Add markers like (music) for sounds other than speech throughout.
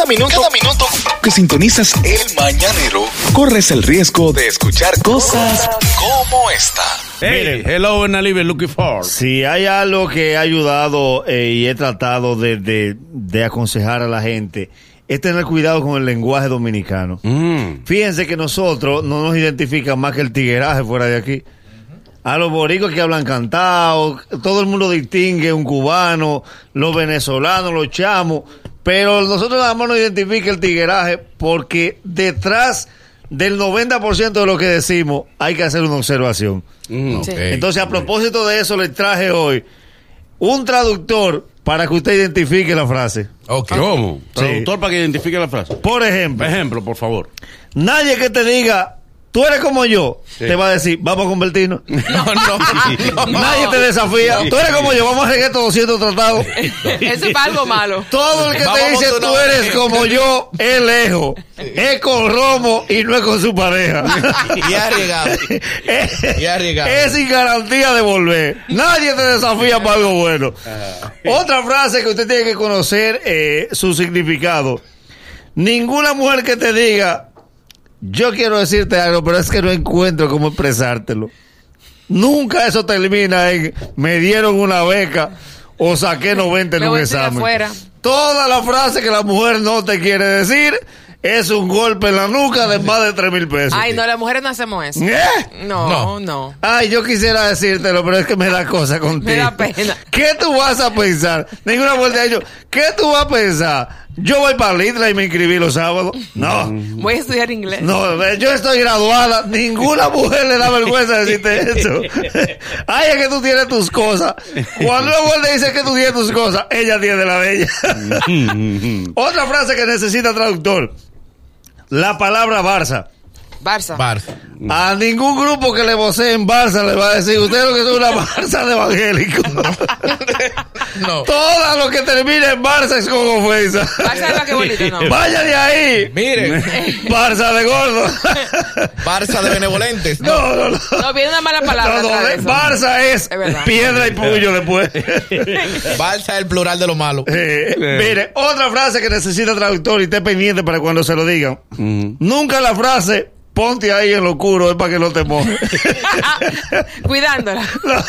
Cada minuto, cada minuto que sintonizas el mañanero, corres el riesgo de escuchar cosas como esta. Hey, hello, and I looking for. Si hay algo que ha ayudado eh, y he tratado de, de, de aconsejar a la gente, es tener cuidado con el lenguaje dominicano. Mm. Fíjense que nosotros no nos identifican más que el tigueraje fuera de aquí. A los boricos que hablan cantado, todo el mundo distingue un cubano, los venezolanos, los chamos, pero nosotros nada más nos identifica el tigueraje porque detrás del 90% de lo que decimos hay que hacer una observación. Mm. Entonces, a propósito de eso, les traje hoy un traductor para que usted identifique la frase. Ok. ¿Cómo? Traductor para que identifique la frase. Por ejemplo, Ejemplo, por favor. nadie que te diga, tú eres como yo, te va a decir, vamos a convertirnos. (laughs) No, no. (laughs) Nadie te desafía, tú eres como yo, vamos a regar estos 200 tratados. (laughs) Eso es para algo malo. Todo el que Vamos te dice, tú nombre". eres como yo, es lejos. Es con Romo y no es con su pareja. Y es, Y ha llegado. es sin garantía de volver. Nadie te desafía para algo bueno. Otra frase que usted tiene que conocer eh, su significado. Ninguna mujer que te diga, yo quiero decirte algo, pero es que no encuentro cómo expresártelo. Nunca eso termina en me dieron una beca o saqué 90 en (laughs) un a examen. afuera. Toda la frase que la mujer no te quiere decir es un golpe en la nuca de más de 3 mil pesos. Ay, no, las mujeres no hacemos eso. ¿Eh? No, no. Ay, yo quisiera decírtelo, pero es que me da cosa contigo. (laughs) Me da pena. ¿Qué tú vas a pensar? Ninguna vuelta de ellos. ¿Qué tú vas a pensar? Yo voy para Litra y me inscribí los sábados. No. Voy a estudiar inglés. No, yo estoy graduada. Ninguna mujer le da vergüenza decirte (laughs) eso. Ay, es que tú tienes tus cosas. Cuando una mujer le dice que tú tienes tus cosas, ella tiene la de ella. (laughs) Otra frase que necesita traductor. La palabra Barça. Barça. Barça. A ningún grupo que le vocee en Barça le va a decir, usted lo que es una Barça de evangélico. No. (laughs) Todo lo que termine en Barça es con ofensa. Barça que bonito, no. Vaya de ahí. Miren, (laughs) Barça de gordo. (laughs) Barça de benevolentes. No. No, no, no. No, viene una mala palabra. No, no, atrás de de- eso. Barça es, piedra y puño después. Barça es el plural de lo malo. Eh, mire, otra frase que necesita traductor y esté pendiente para cuando se lo digan. Nunca la frase ponte ahí en lo oscuro es para que no te mojes. (laughs) Cuidándola. No,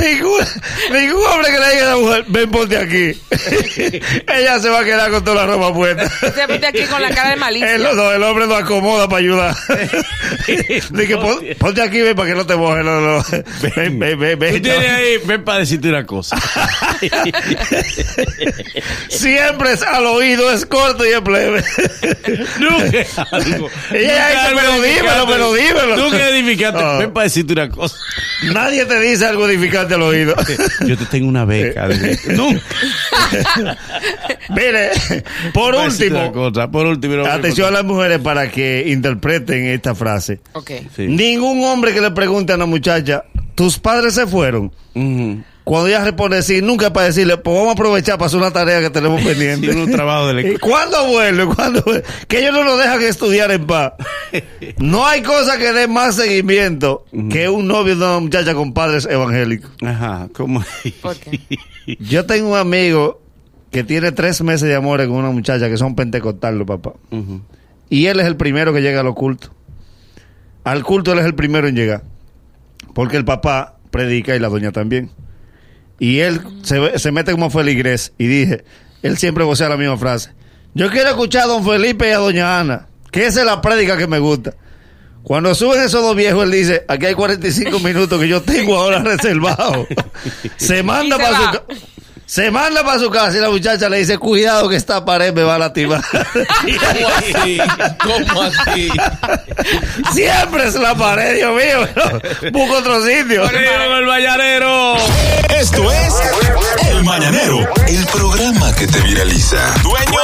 ningún, ningún hombre que le diga a la mujer, ven ponte aquí. (laughs) Ella se va a quedar con toda la ropa puesta. Se mete aquí con la cara de malicia. El, no, el hombre lo acomoda para ayudar. (laughs) Dije, pon- ponte aquí, ven para que no te mojes. No, no. Ven, ven, ven, ven. Tú ahí, ven para decirte una cosa. Siempre es al oído, es corto y es plebe. Nunca algo. Ella pero dímelo, pero dímelo. Tú que edificaste, Ah. ven para decirte una cosa. Nadie te dice algo edificante al oído. Yo te tengo una beca. Nunca. (laughs) Mire, por último, cosa, por último. no, atención a las mujeres para que interpreten esta frase. Ok. Sí. Ningún hombre que le pregunte a una muchacha, ¿tus padres se fueron? Cuando ella responde sí, nunca es para decirle, pues vamos a aprovechar para hacer una tarea que tenemos (laughs) pendiente. Sí, un trabajo de la (laughs) ¿Y escuela. ¿Cuándo vuelve? ¿Cuándo vuelve? Que ellos no nos dejan estudiar en paz. (laughs) No hay cosa que dé más seguimiento que un novio de una muchacha con padres evangélicos. Ajá, ¿cómo? ¿Por qué? Yo tengo un amigo que tiene tres meses de amor con una muchacha que son pentecostales, papá. Ujú. Y él es el primero que llega a los cultos. Al culto él es el primero en llegar. Porque el papá predica y la doña también. Y él se, se mete como feligres y dije, él siempre vocea la misma frase. Yo quiero escuchar a don Felipe y a doña Ana, que esa es la prédica que me gusta. Cuando suben esos dos viejos, él dice, aquí hay 45 minutos que yo tengo ahora (laughs) reservado. (laughs) se manda se para su va. ca- se manda para su casa y la muchacha le dice, cuidado que esta pared me va a lastimar. (laughs) ¿Cómo así? ¿Cómo así? Siempre es la pared, Dios mío. pero Busco otro sitio. ¡Arriba el vallanero! Esto es El Mañanero, el programa que te viraliza. Dueño